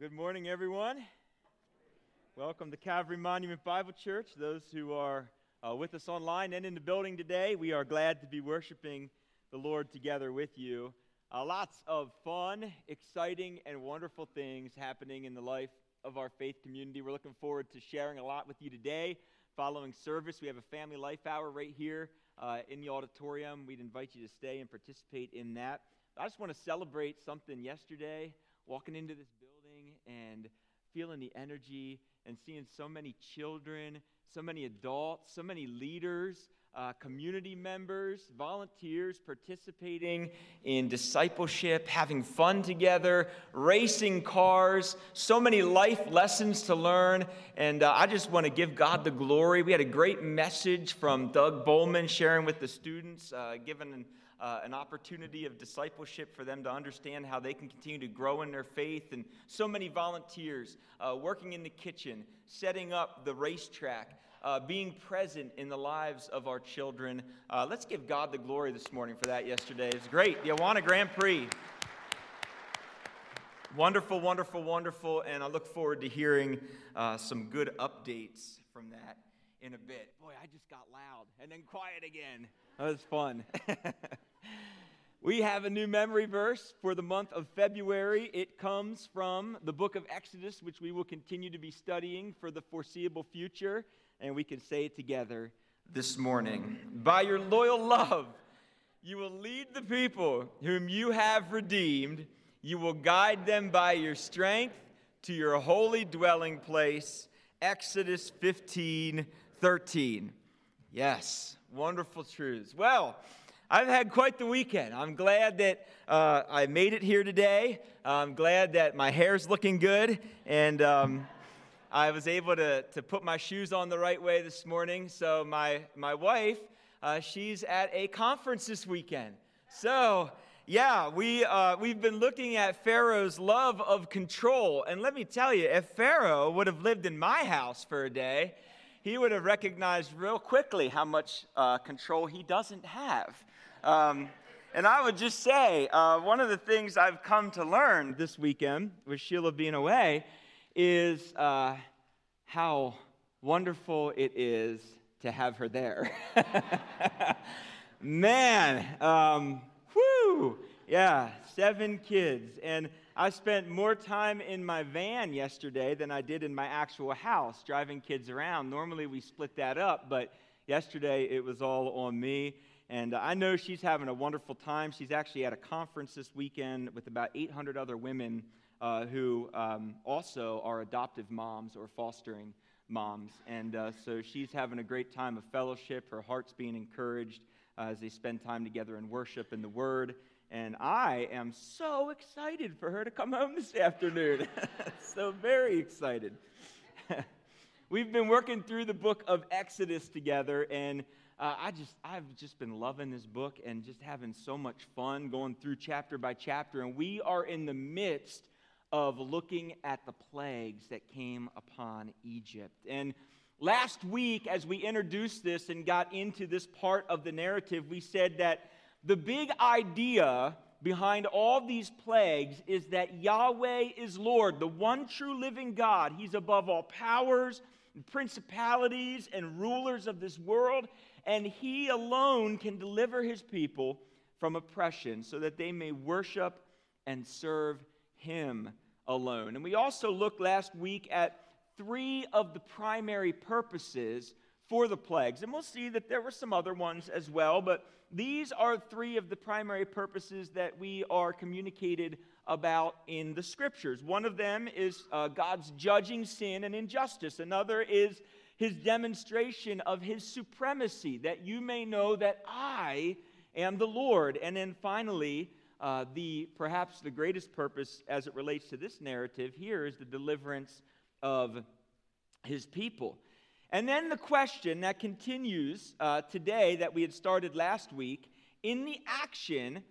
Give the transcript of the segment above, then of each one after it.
Good morning, everyone. Welcome to Calvary Monument Bible Church. Those who are uh, with us online and in the building today, we are glad to be worshiping the Lord together with you. Uh, lots of fun, exciting, and wonderful things happening in the life of our faith community. We're looking forward to sharing a lot with you today. Following service, we have a family life hour right here uh, in the auditorium. We'd invite you to stay and participate in that. I just want to celebrate something yesterday, walking into this building and feeling the energy and seeing so many children, so many adults, so many leaders, uh, community members, volunteers participating in discipleship, having fun together, racing cars, so many life lessons to learn. And uh, I just want to give God the glory. We had a great message from Doug Bowman sharing with the students, uh, given an uh, an opportunity of discipleship for them to understand how they can continue to grow in their faith. And so many volunteers uh, working in the kitchen, setting up the racetrack, uh, being present in the lives of our children. Uh, let's give God the glory this morning for that yesterday. It's great. The Awana Grand Prix. Wonderful, wonderful, wonderful. And I look forward to hearing uh, some good updates from that in a bit. Boy, I just got loud and then quiet again. That was fun. we have a new memory verse for the month of February. It comes from the book of Exodus, which we will continue to be studying for the foreseeable future. And we can say it together this morning. By your loyal love, you will lead the people whom you have redeemed. You will guide them by your strength to your holy dwelling place. Exodus 15 13. Yes, wonderful truths. Well, I've had quite the weekend. I'm glad that uh, I made it here today. I'm glad that my hair's looking good, and um, I was able to, to put my shoes on the right way this morning. So, my, my wife, uh, she's at a conference this weekend. So, yeah, we, uh, we've been looking at Pharaoh's love of control. And let me tell you, if Pharaoh would have lived in my house for a day, he would have recognized real quickly how much uh, control he doesn't have. Um, and I would just say, uh, one of the things I've come to learn this weekend with Sheila being away is uh, how wonderful it is to have her there. Man, um, whoo, yeah, seven kids. And I spent more time in my van yesterday than I did in my actual house driving kids around. Normally we split that up, but yesterday it was all on me. And I know she's having a wonderful time. She's actually at a conference this weekend with about 800 other women uh, who um, also are adoptive moms or fostering moms. And uh, so she's having a great time of fellowship. Her heart's being encouraged uh, as they spend time together in worship and the Word. And I am so excited for her to come home this afternoon. so very excited. We've been working through the book of Exodus together, and uh, I just I've just been loving this book and just having so much fun going through chapter by chapter. And we are in the midst of looking at the plagues that came upon Egypt. And last week, as we introduced this and got into this part of the narrative, we said that the big idea behind all these plagues is that Yahweh is Lord, the one true living God. He's above all powers and principalities and rulers of this world, and He alone can deliver His people from oppression so that they may worship and serve Him alone. And we also looked last week at three of the primary purposes for the plagues. And we'll see that there were some other ones as well, but these are three of the primary purposes that we are communicated about in the scriptures. One of them is uh, God's judging sin and injustice, another is his demonstration of his supremacy, that you may know that I am the Lord. And then finally, uh, the perhaps the greatest purpose as it relates to this narrative here is the deliverance of his people. And then the question that continues uh, today that we had started last week in the action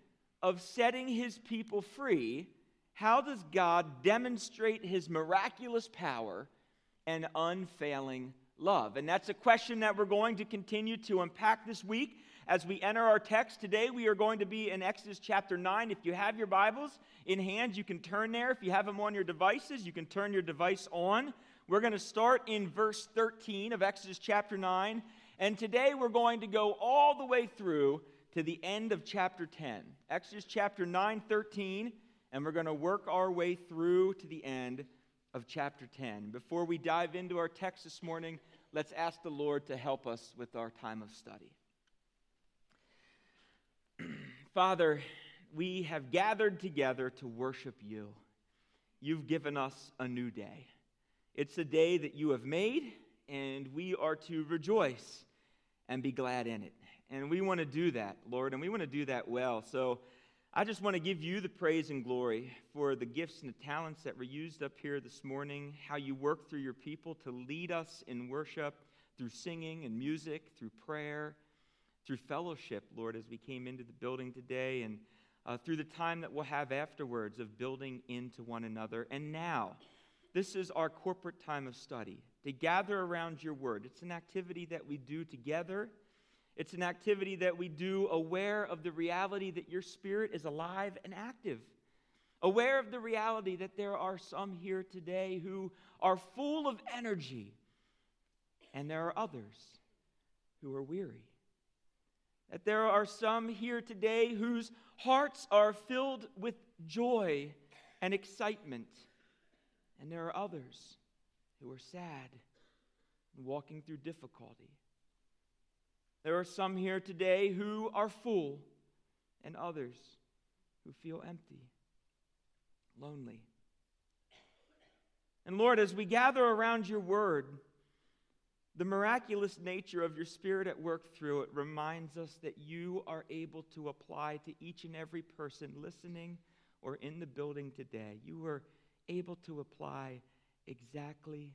of setting his people free, how does God demonstrate his miraculous power and unfailing love? And that's a question that we're going to continue to unpack this week as we enter our text today. We are going to be in Exodus chapter 9. If you have your Bibles in hand, you can turn there. If you have them on your devices, you can turn your device on. We're going to start in verse 13 of Exodus chapter 9. And today we're going to go all the way through to the end of chapter 10. Exodus chapter 9, 13. And we're going to work our way through to the end of chapter 10. Before we dive into our text this morning, let's ask the Lord to help us with our time of study. Father, we have gathered together to worship you. You've given us a new day. It's a day that you have made, and we are to rejoice and be glad in it. And we want to do that, Lord, and we want to do that well. So I just want to give you the praise and glory for the gifts and the talents that were used up here this morning, how you work through your people to lead us in worship through singing and music, through prayer, through fellowship, Lord, as we came into the building today, and uh, through the time that we'll have afterwards of building into one another. And now, this is our corporate time of study to gather around your word. It's an activity that we do together. It's an activity that we do aware of the reality that your spirit is alive and active. Aware of the reality that there are some here today who are full of energy, and there are others who are weary. That there are some here today whose hearts are filled with joy and excitement, and there are others who are sad and walking through difficulty. There are some here today who are full, and others who feel empty, lonely. And Lord, as we gather around your word, the miraculous nature of your Spirit at work through it reminds us that you are able to apply to each and every person listening or in the building today. You are able to apply exactly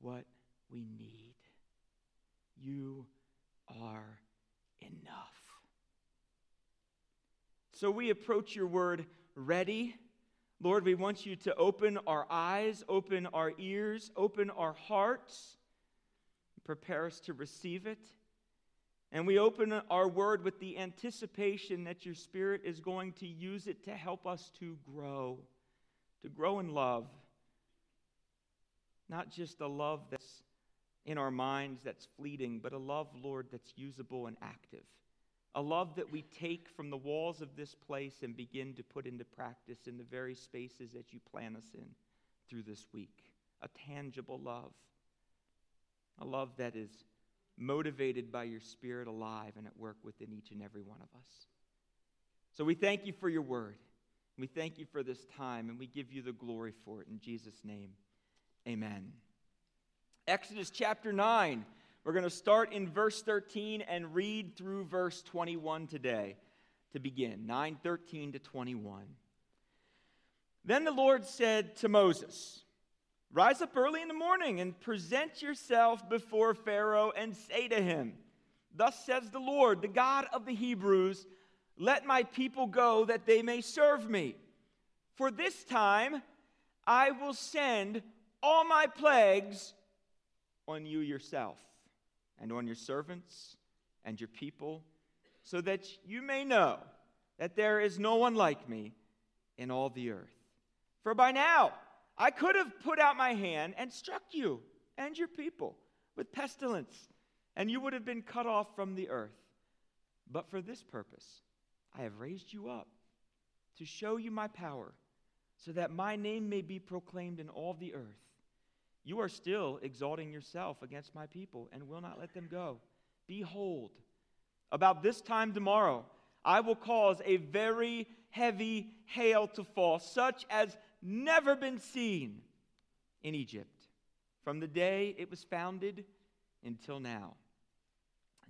what we need. You are enough. So we approach your word ready. Lord, we want you to open our eyes, open our ears, open our hearts, prepare us to receive it. And we open our word with the anticipation that your Spirit is going to use it to help us to grow, to grow in love. Not just a love that's in our minds that's fleeting, but a love, Lord, that's usable and active. A love that we take from the walls of this place and begin to put into practice in the very spaces that you plan us in through this week. A tangible love. A love that is motivated by your Spirit alive and at work within each and every one of us. So we thank you for your word. We thank you for this time, and we give you the glory for it. In Jesus' name, amen. Exodus chapter 9. We're going to start in verse 13 and read through verse 21 today to begin 9 13 to 21. Then the Lord said to Moses, Rise up early in the morning and present yourself before Pharaoh and say to him, Thus says the Lord, the God of the Hebrews, let my people go that they may serve me. For this time I will send all my plagues on you yourself and on your servants and your people, so that you may know that there is no one like me in all the earth. For by now I could have put out my hand and struck you and your people with pestilence, and you would have been cut off from the earth. But for this purpose I have raised you up to show you my power, so that my name may be proclaimed in all the earth. You are still exalting yourself against my people and will not let them go. Behold, about this time tomorrow, I will cause a very heavy hail to fall, such as never been seen in Egypt from the day it was founded until now.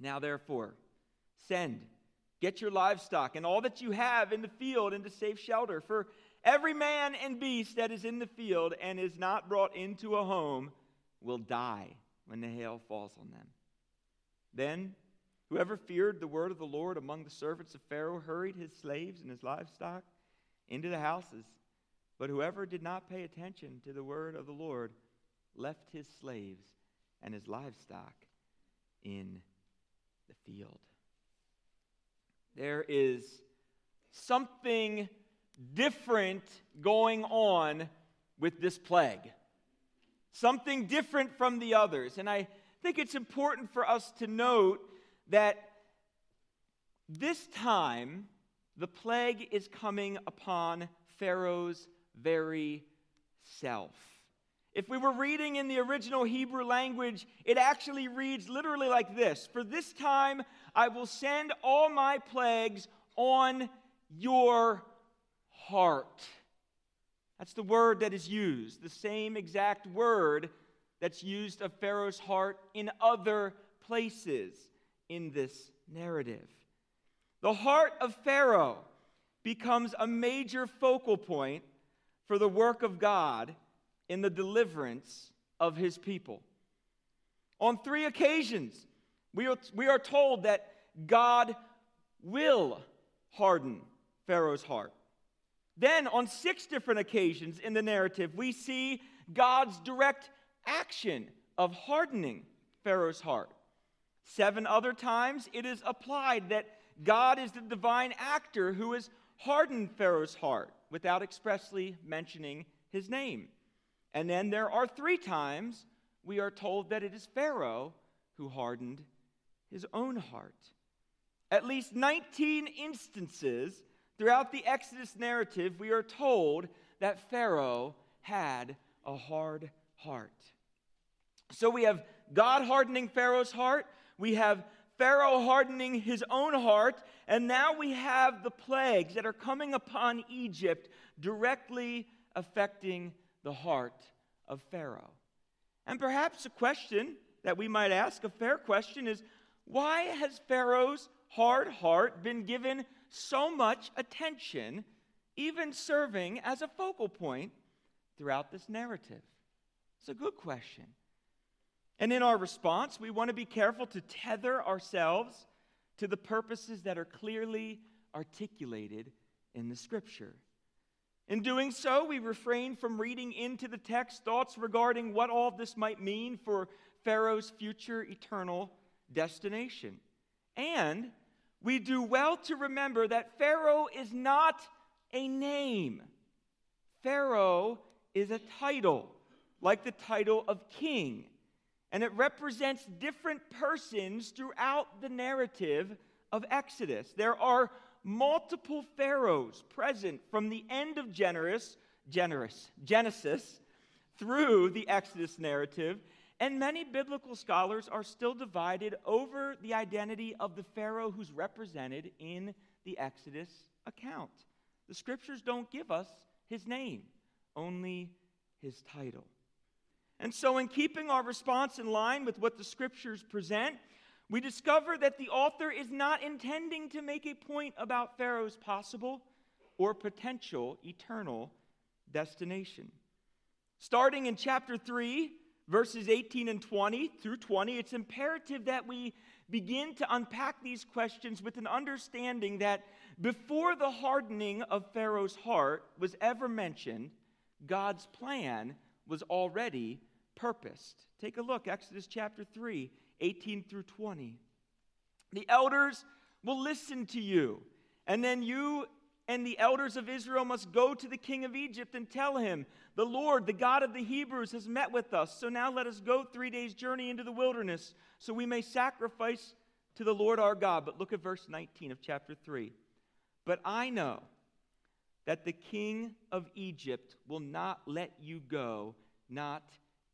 Now, therefore, send, get your livestock and all that you have in the field into safe shelter, for Every man and beast that is in the field and is not brought into a home will die when the hail falls on them. Then whoever feared the word of the Lord among the servants of Pharaoh hurried his slaves and his livestock into the houses. But whoever did not pay attention to the word of the Lord left his slaves and his livestock in the field. there is something different going on with this plague. Something different from the others. And I think it's important for us to note that this time the plague is coming upon Pharaoh's very self. If we were reading in the original Hebrew language, it actually reads literally like this For this time I will send all my plagues on your heart. That's the word that is used, the same exact word that's used of Pharaoh's heart in other places in this narrative. The heart of Pharaoh becomes a major focal point for the work of God in the deliverance of his people. On three occasions, we are, we are told that God will harden Pharaoh's heart. Then, on six different occasions in the narrative, we see God's direct action of hardening Pharaoh's heart. Seven other times, it is applied that God is the divine actor who has hardened Pharaoh's heart without expressly mentioning his name. And then there are three times we are told that it is Pharaoh who hardened his own heart. At least 19 instances throughout the Exodus narrative, we are told that Pharaoh had a hard heart. So we have God hardening Pharaoh's heart, we have Pharaoh hardening his own heart, and now we have the plagues that are coming upon Egypt directly affecting the heart of Pharaoh. And perhaps a question that we might ask, a fair question, is why has Pharaoh's hard heart been given so much attention, even serving as a focal point throughout this narrative? It's a good question. And in our response, we want to be careful to tether ourselves to the purposes that are clearly articulated in the scripture. In doing so, we refrain from reading into the text thoughts regarding what all this might mean for Pharaoh's future eternal destination. And we do well to remember that Pharaoh is not a name, Pharaoh is a title, like the title of king. And it represents different persons throughout the narrative of Exodus. There are multiple pharaohs present from the end of Genesis, Genesis, Genesis through the Exodus narrative, and many biblical scholars are still divided over the identity of the pharaoh who's represented in the Exodus account. The scriptures don't give us his name, only his title. And so, in keeping our response in line with what the scriptures present, we discover that the author is not intending to make a point about Pharaoh's possible or potential eternal destination. Starting in chapter 3, verses 18 and 20 through 20, it's imperative that we begin to unpack these questions with an understanding that before the hardening of Pharaoh's heart was ever mentioned, God's plan was already purposed. Take a look, Exodus chapter 3, 18 through 20. The elders will listen to you, and then you and the elders of Israel must go to the king of Egypt and tell him, The Lord, the God of the Hebrews, has met with us. So now let us go three days' journey into the wilderness, so we may sacrifice to the Lord our God. But look at verse 19 of chapter 3. But I know that the king of Egypt will not let you go, not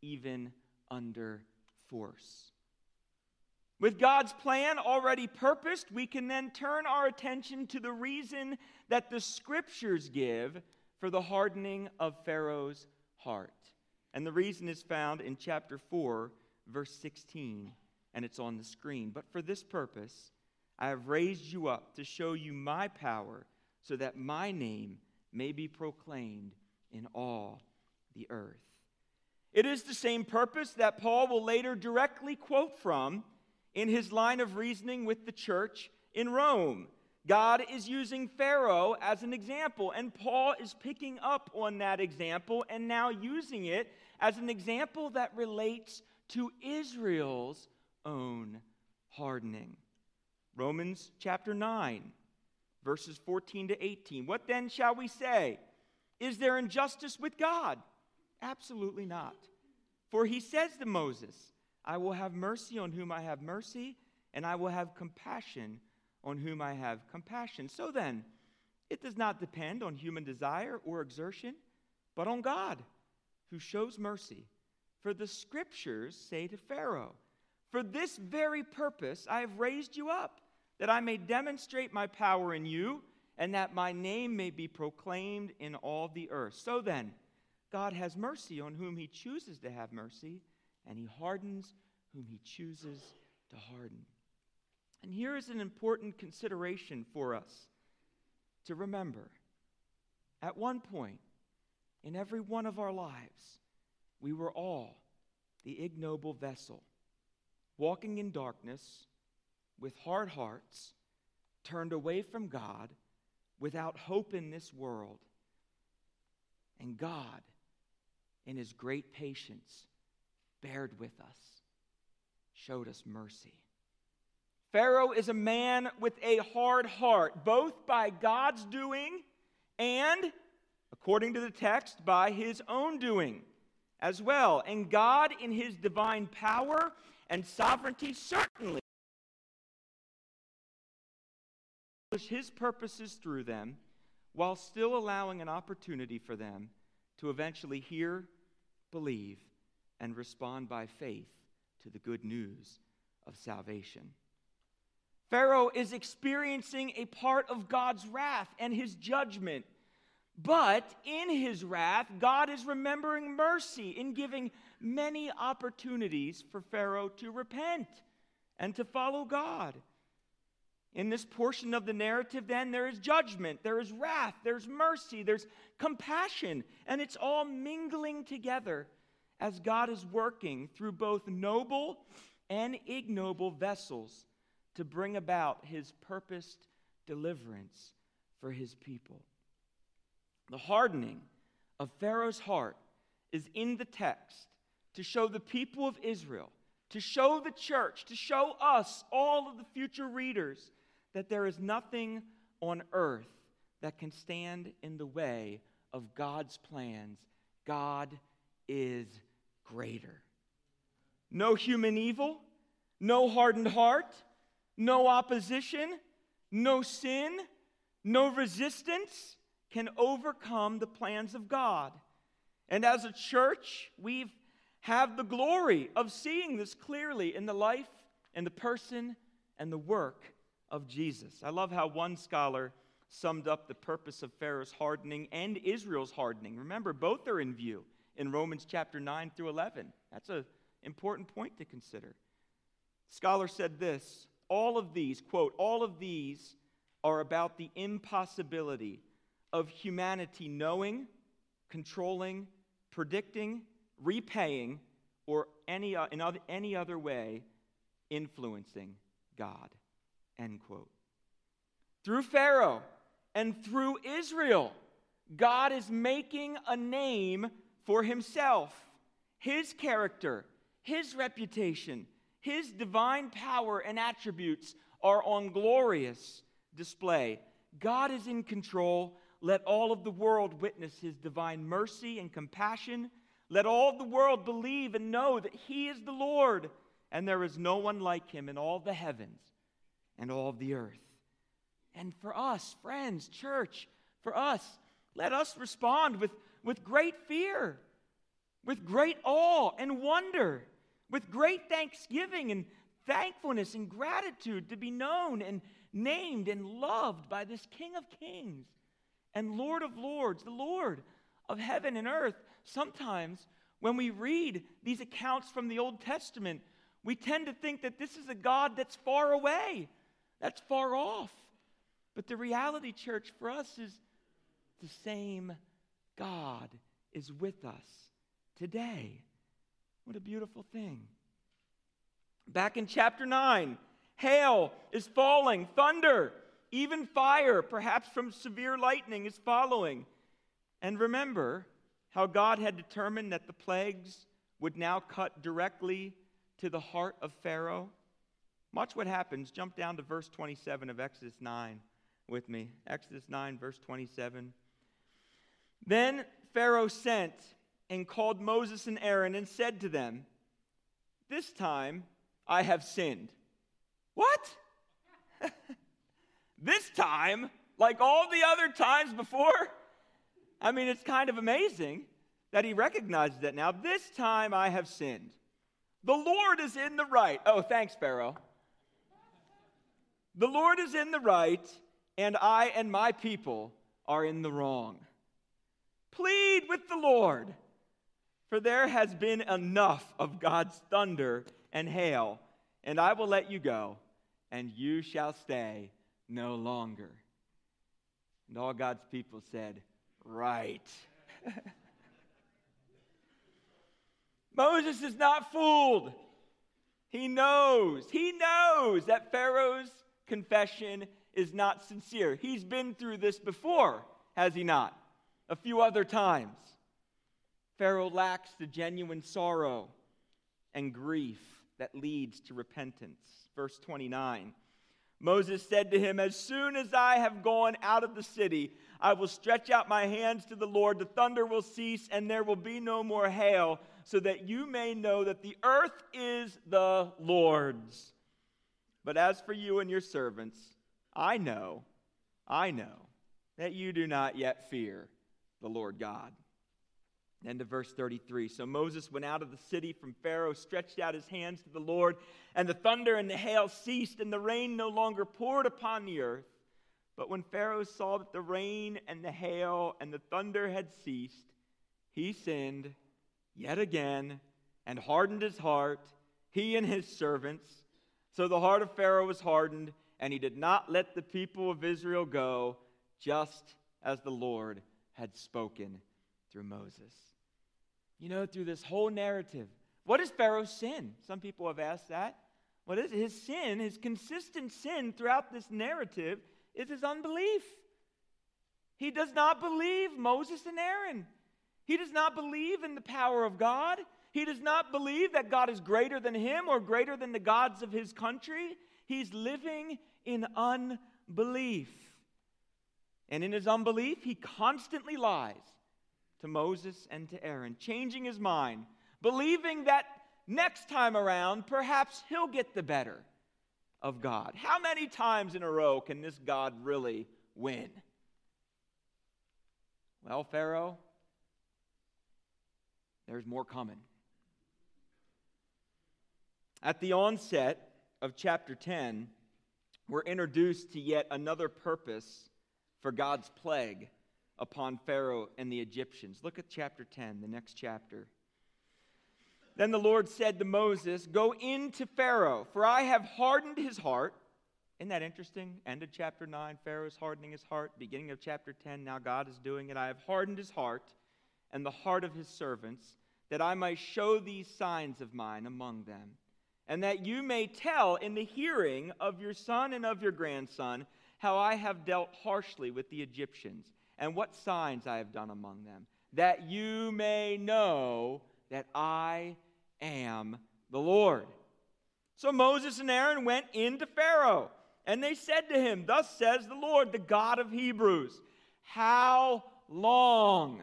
even under force. With God's plan already purposed, we can then turn our attention to the reason that the scriptures give for the hardening of Pharaoh's heart. And the reason is found in chapter 4, verse 16, and it's on the screen. But for this purpose, I have raised you up to show you my power, so that my name may be proclaimed in all the earth. It is the same purpose that Paul will later directly quote from in his line of reasoning with the church in Rome. God is using Pharaoh as an example, and Paul is picking up on that example and now using it as an example that relates to Israel's own hardening. Romans chapter 9, verses 14 to 18. What then shall we say? Is there injustice with God? Absolutely not. For he says to Moses, I will have mercy on whom I have mercy, and I will have compassion on whom I have compassion. So then, it does not depend on human desire or exertion, but on God, who shows mercy. For the scriptures say to Pharaoh, For this very purpose I have raised you up, that I may demonstrate my power in you, and that my name may be proclaimed in all the earth. So then, God has mercy on whom he chooses to have mercy, and he hardens whom he chooses to harden. And here is an important consideration for us to remember. At one point in every one of our lives, we were all the ignoble vessel, walking in darkness with hard hearts, turned away from God, without hope in this world. And God, in His great patience, bared with us, showed us mercy. Pharaoh is a man with a hard heart, both by God's doing and, according to the text, by his own doing as well. And God, in his divine power and sovereignty, certainly his purposes through them while still allowing an opportunity for them to eventually hear, believe, and respond by faith to the good news of salvation. Pharaoh is experiencing a part of God's wrath and his judgment. But in his wrath, God is remembering mercy in giving many opportunities for Pharaoh to repent and to follow God. In this portion of the narrative, then, there is judgment, there is wrath, there's mercy, there's compassion, and it's all mingling together as God is working through both noble and ignoble vessels to bring about his purposed deliverance for his people. The hardening of Pharaoh's heart is in the text to show the people of Israel, to show the church, to show us, all of the future readers, that there is nothing on earth that can stand in the way of God's plans. God is greater. No human evil, no hardened heart, no opposition, no sin, no resistance can overcome the plans of God. And as a church, we've have the glory of seeing this clearly in the life and the person and the work of Jesus. I love how one scholar summed up the purpose of Pharaoh's hardening and Israel's hardening. Remember, both are in view in Romans chapter 9 through 11. That's an important point to consider. Scholar said this all of these, quote, all of these are about the impossibility of humanity knowing, controlling, predicting, repaying, or any, in other, any other way influencing God. End quote. Through Pharaoh and through Israel, God is making a name for himself, his character, his reputation, his divine power and attributes are on glorious display. God is in control. Let all of the world witness his divine mercy and compassion. Let all the world believe and know that he is the Lord, and there is no one like him in all the heavens and all of the earth. And for us, friends, church, for us, let us respond with, with great fear, with great awe and wonder with great thanksgiving and thankfulness and gratitude to be known and named and loved by this King of Kings and Lord of Lords, the Lord of heaven and earth. Sometimes when we read these accounts from the Old Testament, we tend to think that this is a God that's far away, that's far off. But the reality, church, for us is the same God is with us today. What a beautiful thing. Back in chapter 9, hail is falling, thunder, even fire, perhaps from severe lightning, is following. And remember how God had determined that the plagues would now cut directly to the heart of Pharaoh? Watch what happens. Jump down to verse 27 of Exodus 9. with me. Exodus 9, verse 27. Then Pharaoh sent and called Moses and Aaron and said to them, This time I have sinned. What? this time? Like all the other times before? I mean, it's kind of amazing that he recognizes that now. This time I have sinned. The Lord is in the right. Oh, thanks, Pharaoh. The Lord is in the right, and I and my people are in the wrong. Plead with the Lord, for there has been enough of God's thunder and hail, and I will let you go, and you shall stay no longer. And all God's people said, Right. Moses is not fooled. He knows, he knows that Pharaoh's confession is not sincere. He's been through this before, has he not? A few other times. Pharaoh lacks the genuine sorrow and grief that leads to repentance. Verse 29. Moses said to him, As soon as I have gone out of the city, I will stretch out my hands to the Lord. The thunder will cease, and there will be no more hail, so that you may know that the earth is the Lord's. But as for you and your servants, I know, I know that you do not yet fear the Lord God. End of verse 33. So Moses went out of the city from Pharaoh, stretched out his hands to the Lord, and the thunder and the hail ceased, and the rain no longer poured upon the earth. But when Pharaoh saw that the rain and the hail and the thunder had ceased, he sinned yet again and hardened his heart, he and his servants. So the heart of Pharaoh was hardened, and he did not let the people of Israel go, just as the Lord had spoken through Moses. You know, through this whole narrative, what is Pharaoh's sin? Some people have asked that. What is his sin? His consistent sin throughout this narrative is his unbelief. He does not believe Moses and Aaron. He does not believe in the power of God. He does not believe that God is greater than him or greater than the gods of his country. He's living in unbelief. And in his unbelief, he constantly lies to Moses and to Aaron, changing his mind, believing that next time around, perhaps he'll get the better of God. How many times in a row can this God really win? Well, Pharaoh, there's more coming. At the onset of chapter 10, we're introduced to yet another purpose for God's plague upon Pharaoh and the Egyptians. Look at chapter 10, the next chapter. Then the Lord said to Moses, Go in to Pharaoh, for I have hardened his heart. Isn't that interesting? End of chapter 9, Pharaoh's hardening his heart. Beginning of chapter 10, now God is doing it. I have hardened his heart and the heart of his servants, that I might show these signs of mine among them, and that you may tell in the hearing of your son and of your grandson how I have dealt harshly with the Egyptians, and what signs I have done among them, that you may know that I am the Lord. So Moses and Aaron went in to Pharaoh, and they said to him, Thus says the Lord, the God of Hebrews, How long?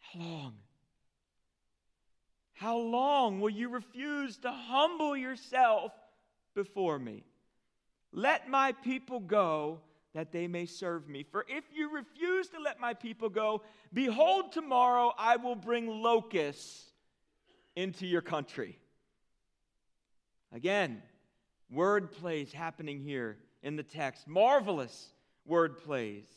How long? How long will you refuse to humble yourself before me? Let my people go that they may serve me. For if you refuse to let my people go, behold, tomorrow I will bring locusts into your country. Again, word plays happening here in the text. Marvelous word plays.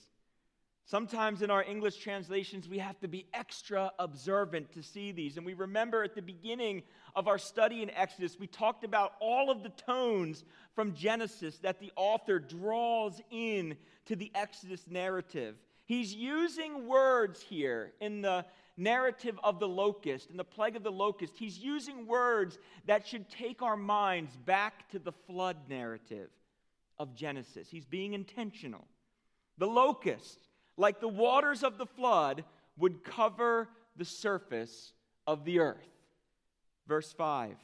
Sometimes in our English translations, we have to be extra observant to see these. And we remember at the beginning of our study in Exodus, we talked about all of the tones from Genesis that the author draws in to the Exodus narrative. He's using words here in the narrative of the locust, in the plague of the locust. He's using words that should take our minds back to the flood narrative of Genesis. He's being intentional. The locust like the waters of the flood, would cover the surface of the earth. Verse 5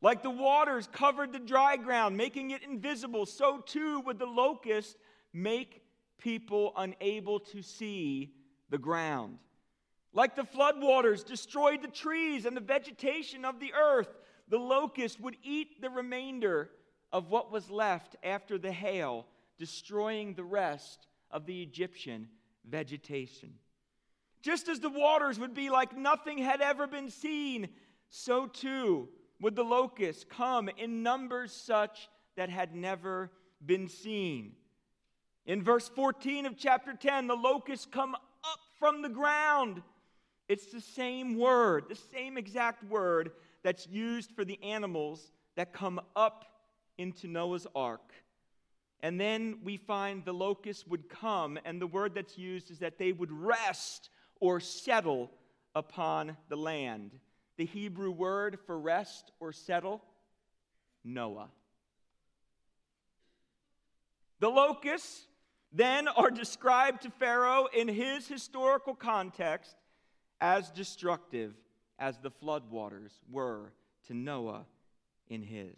Like the waters covered the dry ground, making it invisible, so too would the locust make people unable to see the ground. Like the floodwaters destroyed the trees and the vegetation of the earth, the locust would eat the remainder of what was left after the hail, destroying the rest of the Egyptian vegetation. Just as the waters would be like nothing had ever been seen, so too would the locusts come in numbers such that had never been seen. In verse 14 of chapter 10, the locusts come up from the ground. It's the same word, the same exact word that's used for the animals that come up into Noah's ark. And then we find the locusts would come, and the word that's used is that they would rest or settle upon the land. The Hebrew word for rest or settle, Noah. The locusts then are described to Pharaoh in his historical context as destructive as the floodwaters were to Noah in his.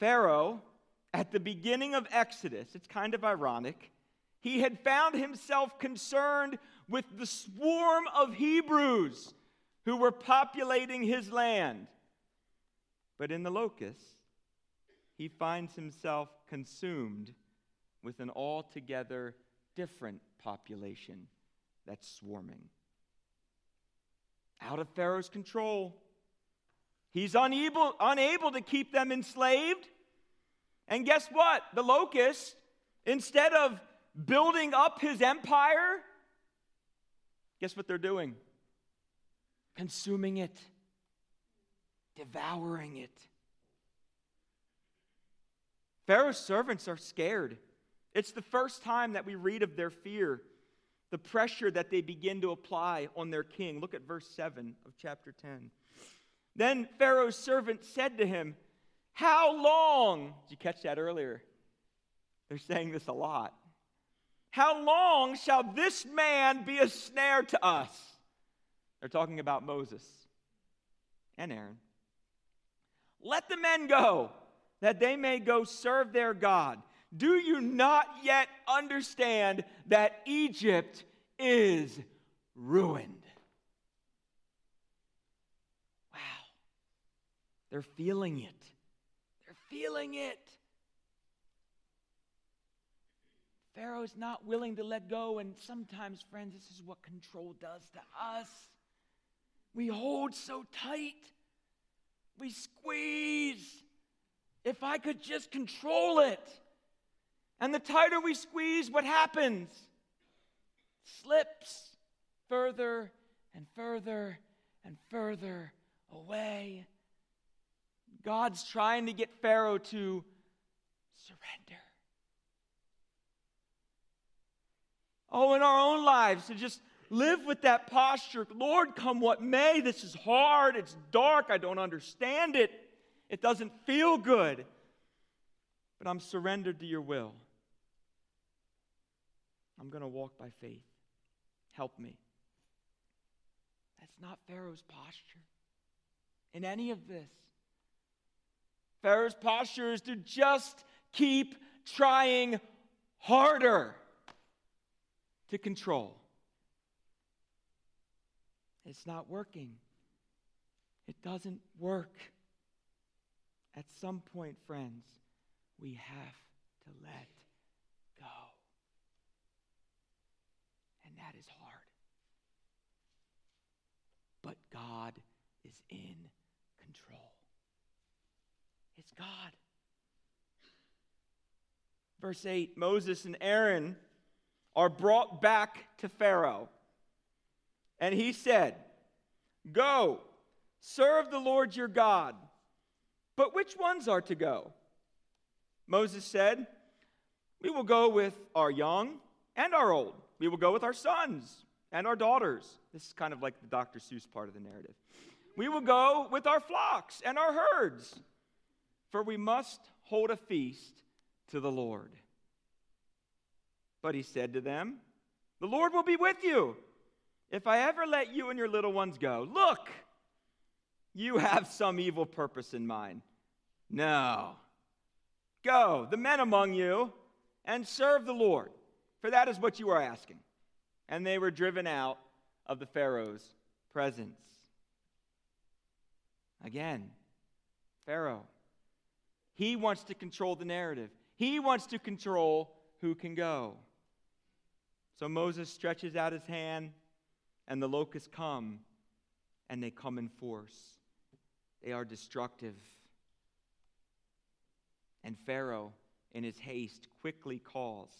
Pharaoh, at the beginning of Exodus, it's kind of ironic, he had found himself concerned with the swarm of Hebrews who were populating his land. But in the locusts, he finds himself consumed with an altogether different population that's swarming. Out of Pharaoh's control. He's unable, unable to keep them enslaved. And guess what? The locusts, instead of building up his empire, guess what they're doing? Consuming it, devouring it. Pharaoh's servants are scared. It's the first time that we read of their fear, the pressure that they begin to apply on their king. Look at verse 7 of chapter 10. Then Pharaoh's servant said to him, How long? Did you catch that earlier? They're saying this a lot. How long shall this man be a snare to us? They're talking about Moses and Aaron. Let the men go, that they may go serve their God. Do you not yet understand that Egypt is ruined? Wow. They're feeling it. Feeling it. Pharaoh's not willing to let go, and sometimes, friends, this is what control does to us. We hold so tight, we squeeze. If I could just control it. And the tighter we squeeze, what happens? slips further and further and further away. God's trying to get Pharaoh to surrender. Oh, in our own lives, to just live with that posture. Lord, come what may. This is hard. It's dark. I don't understand it. It doesn't feel good. But I'm surrendered to your will. I'm going to walk by faith. Help me. That's not Pharaoh's posture in any of this. Pharaoh's posture is to just keep trying harder to control. It's not working. It doesn't work. At some point, friends, we have to let go. And that is hard. But God is in control. It's God. Verse 8 Moses and Aaron are brought back to Pharaoh. And he said, Go, serve the Lord your God. But which ones are to go? Moses said, We will go with our young and our old we will go with our sons and our daughters. This is kind of like the Dr. Seuss part of the narrative. We will go with our flocks and our herds, for we must hold a feast to the Lord. But he said to them, The Lord will be with you if I ever let you and your little ones go. Look, you have some evil purpose in mind. No. Go, the men among you, and serve the Lord, for that is what you are asking. And they were driven out of the Pharaoh's presence. Again, Pharaoh. He wants to control the narrative, he wants to control who can go. So Moses stretches out his hand, and the locusts come, and they come in force. They are destructive. And Pharaoh, in his haste, quickly calls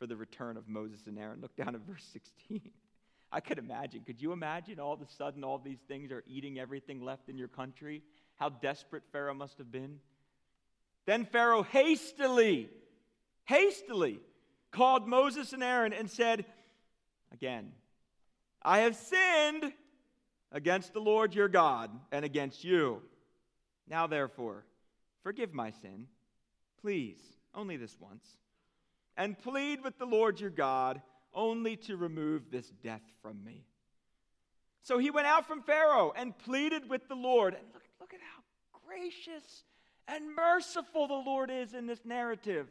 for the return of Moses and Aaron. Look down at verse 16. I could imagine. Could you imagine all of a sudden all these things are eating everything left in your country? How desperate Pharaoh must have been. Then Pharaoh hastily, hastily called Moses and Aaron and said, Again, I have sinned against the Lord your God and against you. Now, therefore, forgive my sin, please, only this once, and plead with the Lord your God only to remove this death from me. So he went out from Pharaoh and pleaded with the Lord. And look, look at how gracious and merciful the Lord is in this narrative.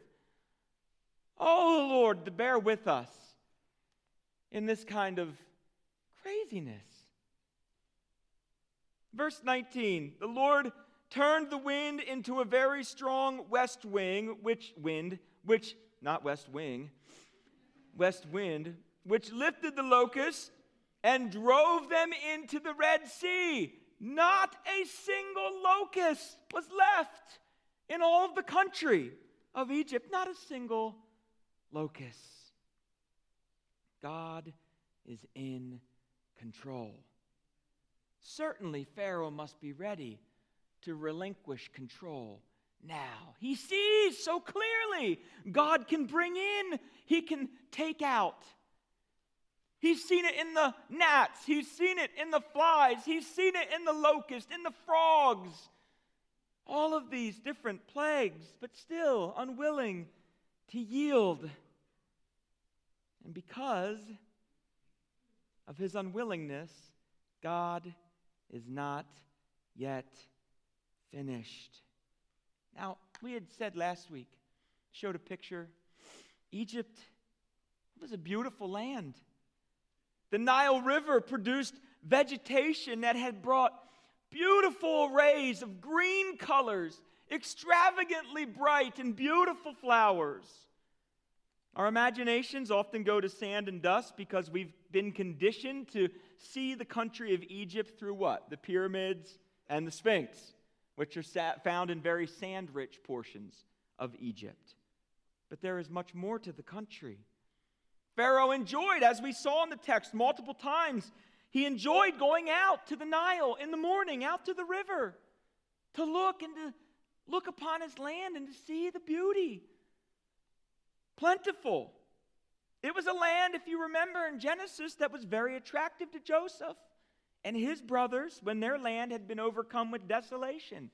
Oh, Lord, to bear with us in this kind of craziness. Verse 19 The Lord turned the wind into a very strong west wing, which wind, which, not west wing, west wind, which lifted the locusts and drove them into the Red Sea. Not a single locust was left in all of the country of Egypt. Not a single locust. God is in control. Certainly, Pharaoh must be ready to relinquish control now. He sees so clearly. God can bring in, He can take out. He's seen it in the gnats, He's seen it in the flies, He's seen it in the locust, in the frogs. All of these different plagues, but still unwilling to yield. And because of his unwillingness, God is not yet finished. Now, we had said last week, showed a picture. Egypt was a beautiful land. The Nile River produced vegetation that had brought beautiful arrays of green colors, extravagantly bright and beautiful flowers. Our imaginations often go to sand and dust because we've been conditioned to see the country of Egypt through what? The pyramids and the Sphinx which are found in very sand rich portions of Egypt. But there is much more to the country. Pharaoh enjoyed, as we saw in the text multiple times, he enjoyed going out to the Nile in the morning, out to the river, to look and to look upon his land and to see the beauty. Plentiful. It was a land, if you remember in Genesis, that was very attractive to Joseph and his brothers when their land had been overcome with desolation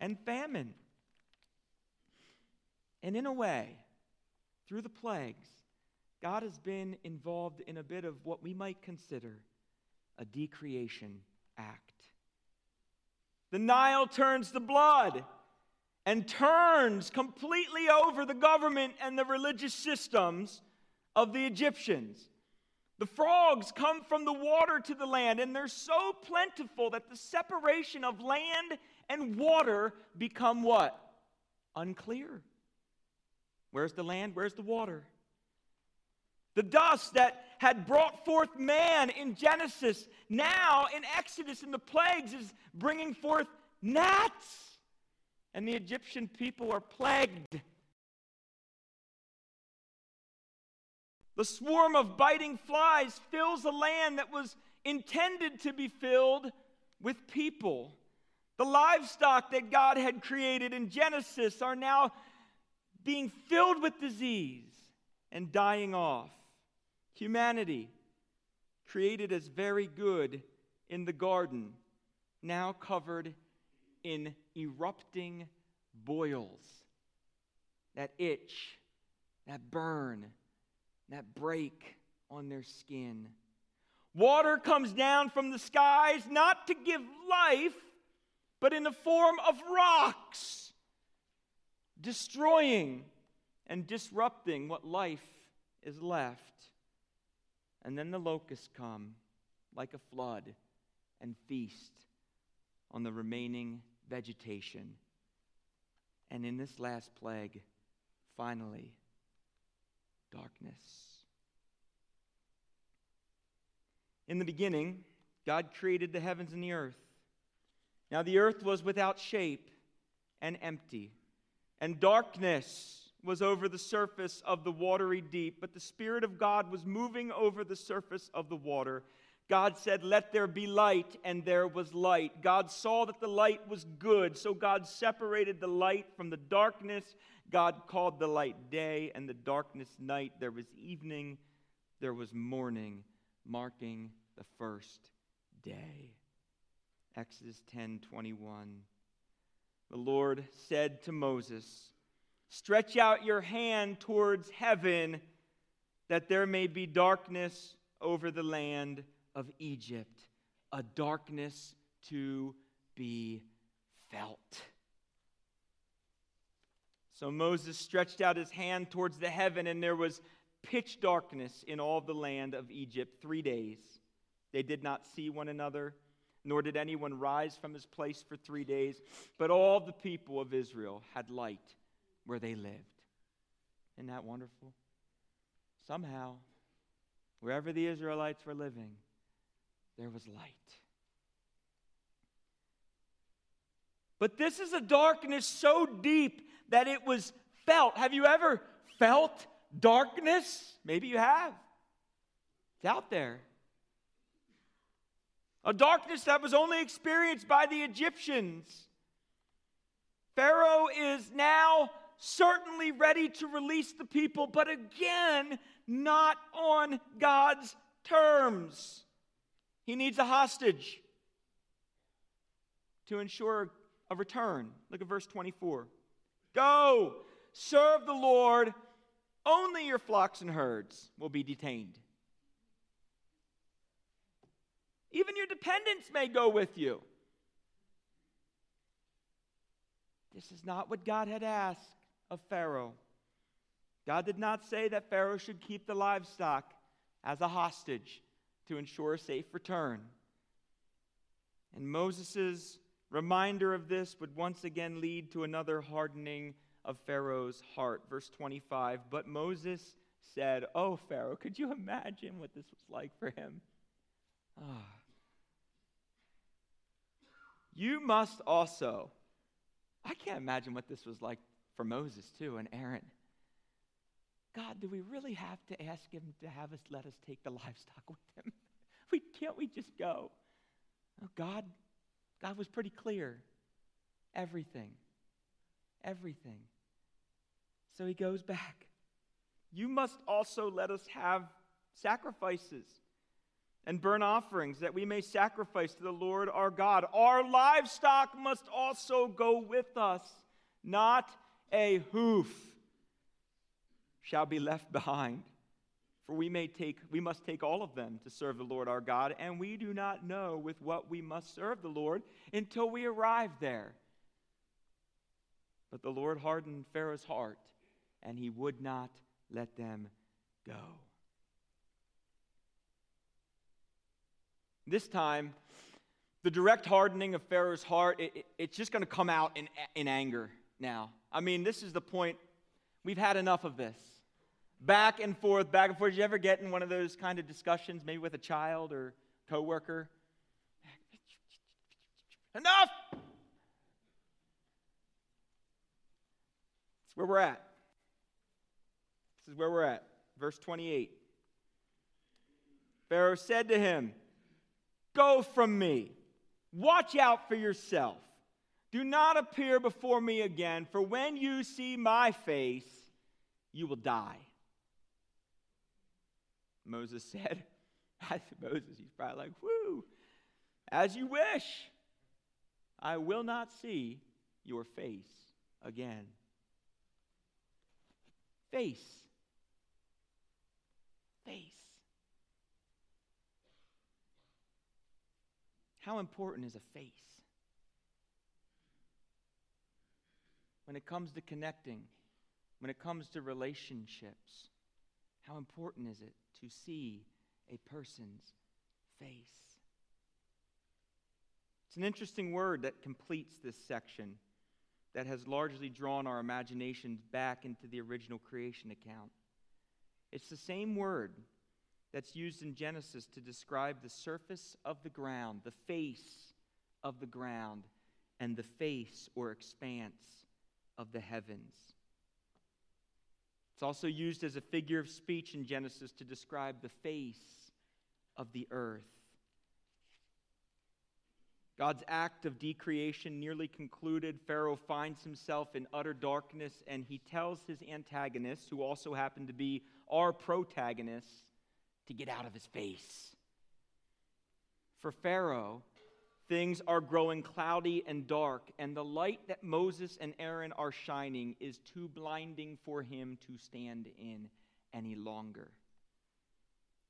and famine. And in a way, through the plagues, God has been involved in a bit of what we might consider a decreation act. The Nile turns to blood and turns completely over the government and the religious systems of the Egyptians. The frogs come from the water to the land, and they're so plentiful that the separation of land and water become what? Unclear. Where's the land? Where's the water? The dust that had brought forth man in Genesis, now in Exodus in the plagues, is bringing forth gnats. And the Egyptian people are plagued The swarm of biting flies fills a land that was intended to be filled with people. The livestock that God had created in Genesis are now being filled with disease and dying off. Humanity, created as very good in the garden, now covered in erupting boils that itch, that burn, that break on their skin. Water comes down from the skies not to give life, but in the form of rocks, destroying and disrupting what life is left. And then the locusts come like a flood and feast on the remaining vegetation. And in this last plague, finally, darkness. In the beginning, God created the heavens and the earth. Now the earth was without shape and empty, and darkness was over the surface of the watery deep, but the Spirit of God was moving over the surface of the water. God said, Let there be light, and there was light. God saw that the light was good, so God separated the light from the darkness. God called the light day, and the darkness night. There was evening, there was morning, marking the first day. Exodus 10 21. The Lord said to Moses, Stretch out your hand towards heaven, that there may be darkness over the land of Egypt, a darkness to be felt. So Moses stretched out his hand towards the heaven, and there was pitch darkness in all the land of Egypt three days. They did not see one another, nor did anyone rise from his place for three days, but all the people of Israel had light where they lived. Isn't that wonderful? Somehow, wherever the Israelites were living, there was light. But this is a darkness so deep that it was felt. Have you ever felt darkness? Maybe you have. It's out there. A darkness that was only experienced by the Egyptians. Pharaoh is now certainly ready to release the people, but again, not on God's terms. He needs a hostage to ensure a return. Look at verse 24. Go, serve the Lord. Only your flocks and herds will be detained. Even your dependents may go with you. This is not what God had asked of Pharaoh. God did not say that Pharaoh should keep the livestock as a hostage to ensure a safe return. And Moses' reminder of this would once again lead to another hardening of Pharaoh's heart. Verse 25 But Moses said, Oh, Pharaoh, could you imagine what this was like for him? Ah. You must also, I can't imagine what this was like for Moses too and Aaron. God, do we really have to ask him to have us let us take the livestock with him? We can't we just go? Oh, God, God was pretty clear. Everything. Everything. So he goes back. You must also let us have sacrifices and burn offerings that we may sacrifice to the Lord our God. Our livestock must also go with us, not a hoof shall be left behind. For we may take we must take all of them to serve the Lord our God, and we do not know with what we must serve the Lord until we arrive there. But the Lord hardened Pharaoh's heart, and he would not let them go. This time, the direct hardening of Pharaoh's heart, it, it, it's just going to come out in, in anger now. I mean, this is the point. We've had enough of this. Back and forth, back and forth. Did you ever get in one of those kind of discussions, maybe with a child or coworker? Enough! That's where we're at. This is where we're at. Verse 28. Pharaoh said to him, Go from me. Watch out for yourself. Do not appear before me again, for when you see my face, you will die. Moses said, Moses, he's probably like, whoo, as you wish. I will not see your face again. Face. Face. How important is a face? When it comes to connecting, when it comes to relationships, how important is it to see a person's face? It's an interesting word that completes this section that has largely drawn our imaginations back into the original creation account. It's the same word that's used in Genesis to describe the surface of the ground, the face of the ground, and the face or expanse of the heavens. It's also used as a figure of speech in Genesis to describe the face of the earth. God's act of decreation nearly concluded. Pharaoh finds himself in utter darkness, and he tells his antagonists, who also happen to be our protagonists, to get out of his face. For Pharaoh, things are growing cloudy and dark, and the light that Moses and Aaron are shining is too blinding for him to stand in any longer.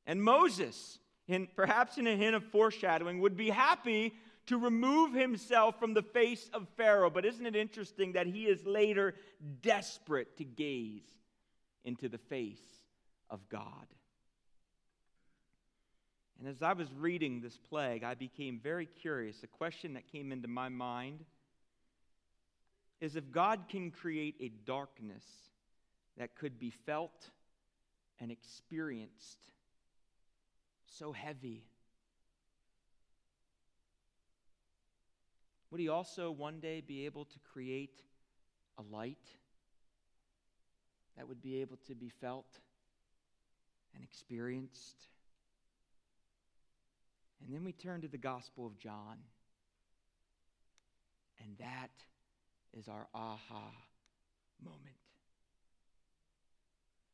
And Moses, in, perhaps in a hint of foreshadowing, would be happy to remove himself from the face of Pharaoh. But isn't it interesting that he is later desperate to gaze into the face of God? And as I was reading this plague, I became very curious. A question that came into my mind is if God can create a darkness that could be felt and experienced so heavy Would he also one day be able to create a light that would be able to be felt and experienced? And then we turn to the Gospel of John. And that is our aha moment.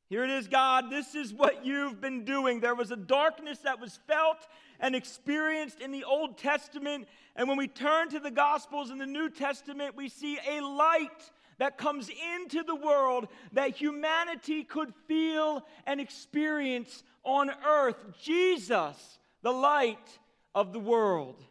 Here it is, God. This is what you've been doing. There was a darkness that was felt and experienced in the Old Testament. And when we turn to the Gospels in the New Testament, we see a light that comes into the world that humanity could feel and experience on earth. Jesus, the light of the world,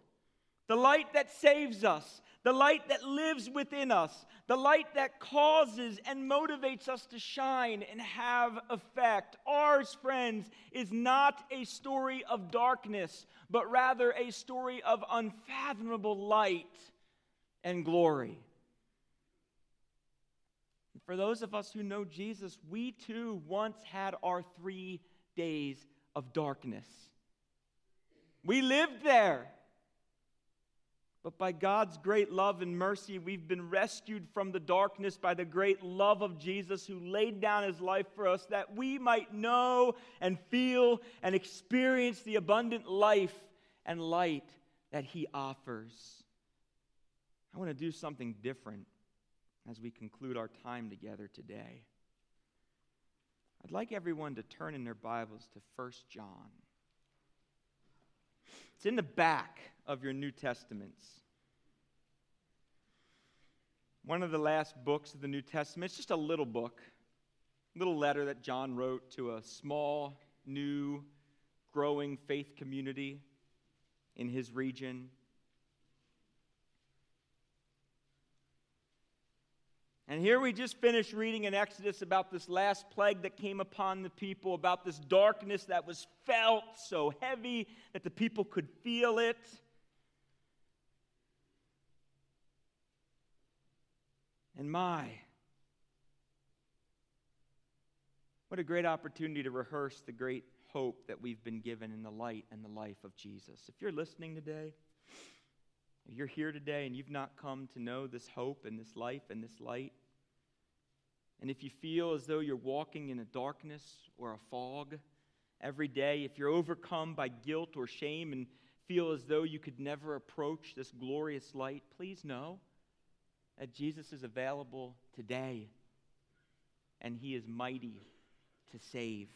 the light that saves us, the light that lives within us, the light that causes and motivates us to shine and have effect. Ours, friends, is not a story of darkness, but rather a story of unfathomable light and glory. For those of us who know Jesus, we too once had our three days of darkness. We lived there. But by God's great love and mercy, we've been rescued from the darkness by the great love of Jesus, who laid down his life for us that we might know and feel and experience the abundant life and light that he offers. I want to do something different as we conclude our time together today. I'd like everyone to turn in their Bibles to 1 John. It's in the back of your New Testaments. One of the last books of the New Testament, it's just a little book, little letter that John wrote to a small, new, growing faith community in his region. And here we just finished reading in Exodus about this last plague that came upon the people, about this darkness that was felt so heavy that the people could feel it. And my, what a great opportunity to rehearse the great hope that we've been given in the light and the life of Jesus. If you're listening today, you're here today and you've not come to know this hope and this life and this light, and if you feel as though you're walking in a darkness or a fog every day, if you're overcome by guilt or shame and feel as though you could never approach this glorious light, please know that Jesus is available today and he is mighty to save.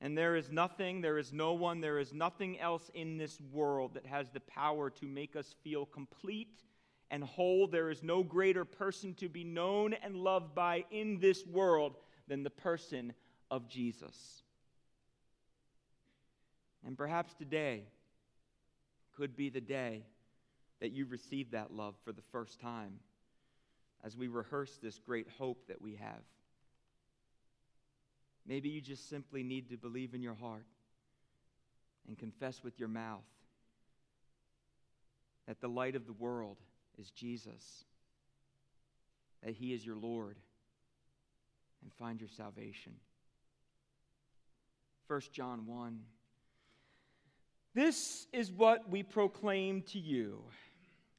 And there is nothing, there is no one, there is nothing else in this world that has the power to make us feel complete and whole. There is no greater person to be known and loved by in this world than the person of Jesus. And perhaps today could be the day that you receive that love for the first time. as we rehearse this great hope that we have. Maybe you just simply need to believe in your heart and confess with your mouth that the light of the world is Jesus, that he is your Lord, and find your salvation. 1 John 1. This is what we proclaim to you.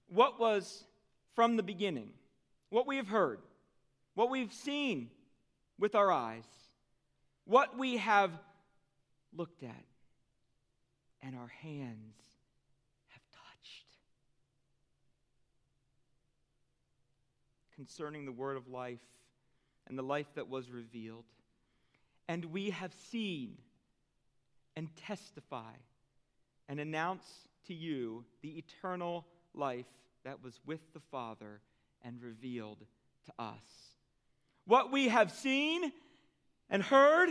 What was from the beginning, what we have heard, what we've seen with our eyes, what we have looked at, and our hands have touched. Concerning the word of life and the life that was revealed. And we have seen and testify and announce to you the eternal life that was with the Father and revealed to us. What we have seen and heard,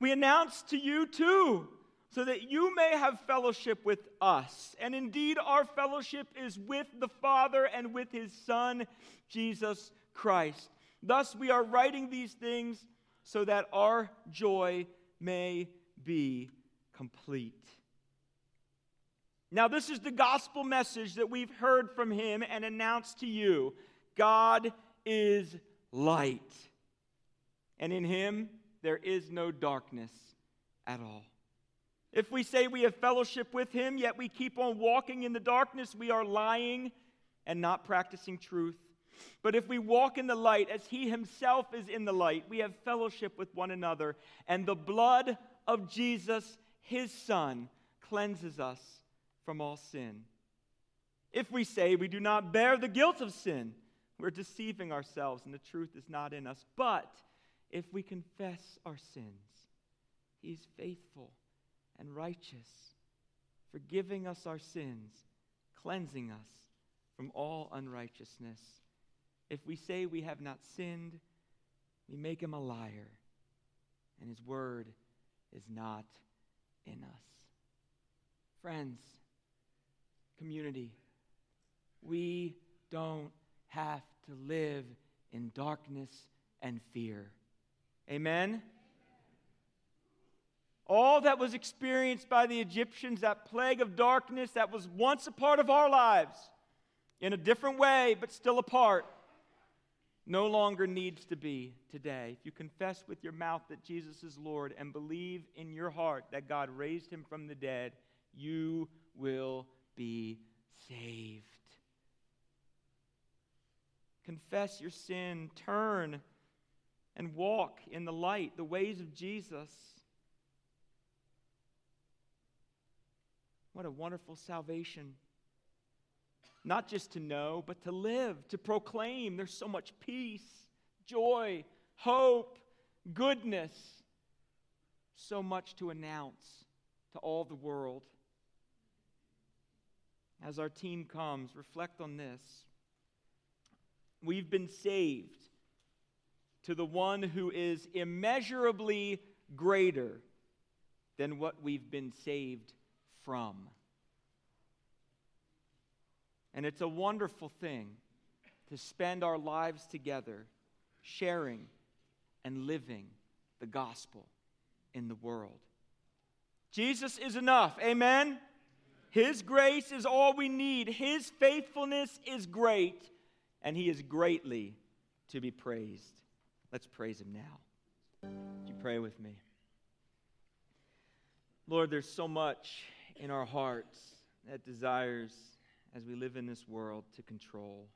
we announce to you too, so that you may have fellowship with us. And indeed, our fellowship is with the Father and with his Son, Jesus Christ. Thus, we are writing these things so that our joy may be complete. Now, this is the gospel message that we've heard from him and announced to you God is light, and in him there is no darkness at all. If we say we have fellowship with him, yet we keep on walking in the darkness, we are lying and not practicing truth. But if we walk in the light as he himself is in the light, we have fellowship with one another, and the blood of Jesus, his son, cleanses us from all sin. If we say we do not bear the guilt of sin, we're deceiving ourselves and the truth is not in us. But if we confess our sins, He is faithful and righteous, forgiving us our sins, cleansing us from all unrighteousness. If we say we have not sinned, we make him a liar, and his word is not in us. Friends, community, we don't have to live in darkness and fear. Amen? All that was experienced by the Egyptians, that plague of darkness that was once a part of our lives, in a different way, but still a part, no longer needs to be today. If you confess with your mouth that Jesus is Lord and believe in your heart that God raised him from the dead, you will be saved. Confess your sin, turn and walk in the light, the ways of Jesus. What a wonderful salvation. Not just to know, but to live, to proclaim. There's so much peace, joy, hope, goodness, so much to announce to all the world. As our team comes, reflect on this. We've been saved to the one who is immeasurably greater than what we've been saved from. And it's a wonderful thing to spend our lives together sharing and living the gospel in the world. Jesus is enough. Amen. His grace is all we need. His faithfulness is great, and He is greatly to be praised. Let's praise Him now. Would you pray with me? Lord, there's so much in our hearts that desires, as we live in this world, to control.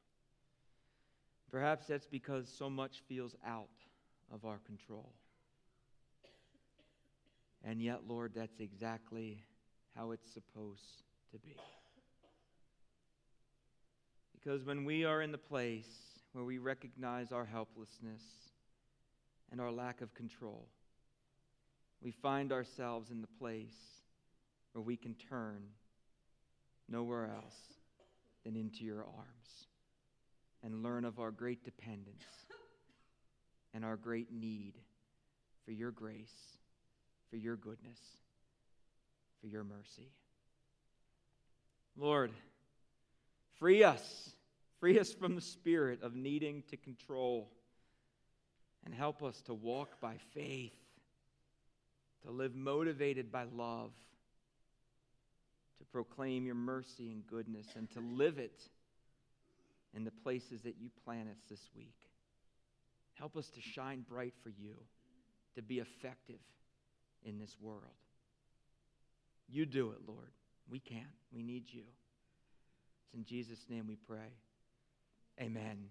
Perhaps that's because so much feels out of our control. And yet, Lord, that's exactly how it's supposed to be. Because when we are in the place where we recognize our helplessness and our lack of control, we find ourselves in the place where we can turn nowhere else than into your arms and learn of our great dependence and our great need for your grace, for your goodness, for your mercy. Lord, free us Free us from the spirit of needing to control. And help us to walk by faith, to live motivated by love, to proclaim your mercy and goodness, and to live it in the places that you plant us this week. Help us to shine bright for you, to be effective in this world. You do it, Lord. We can't. We need you. It's in Jesus' name we pray. Amen.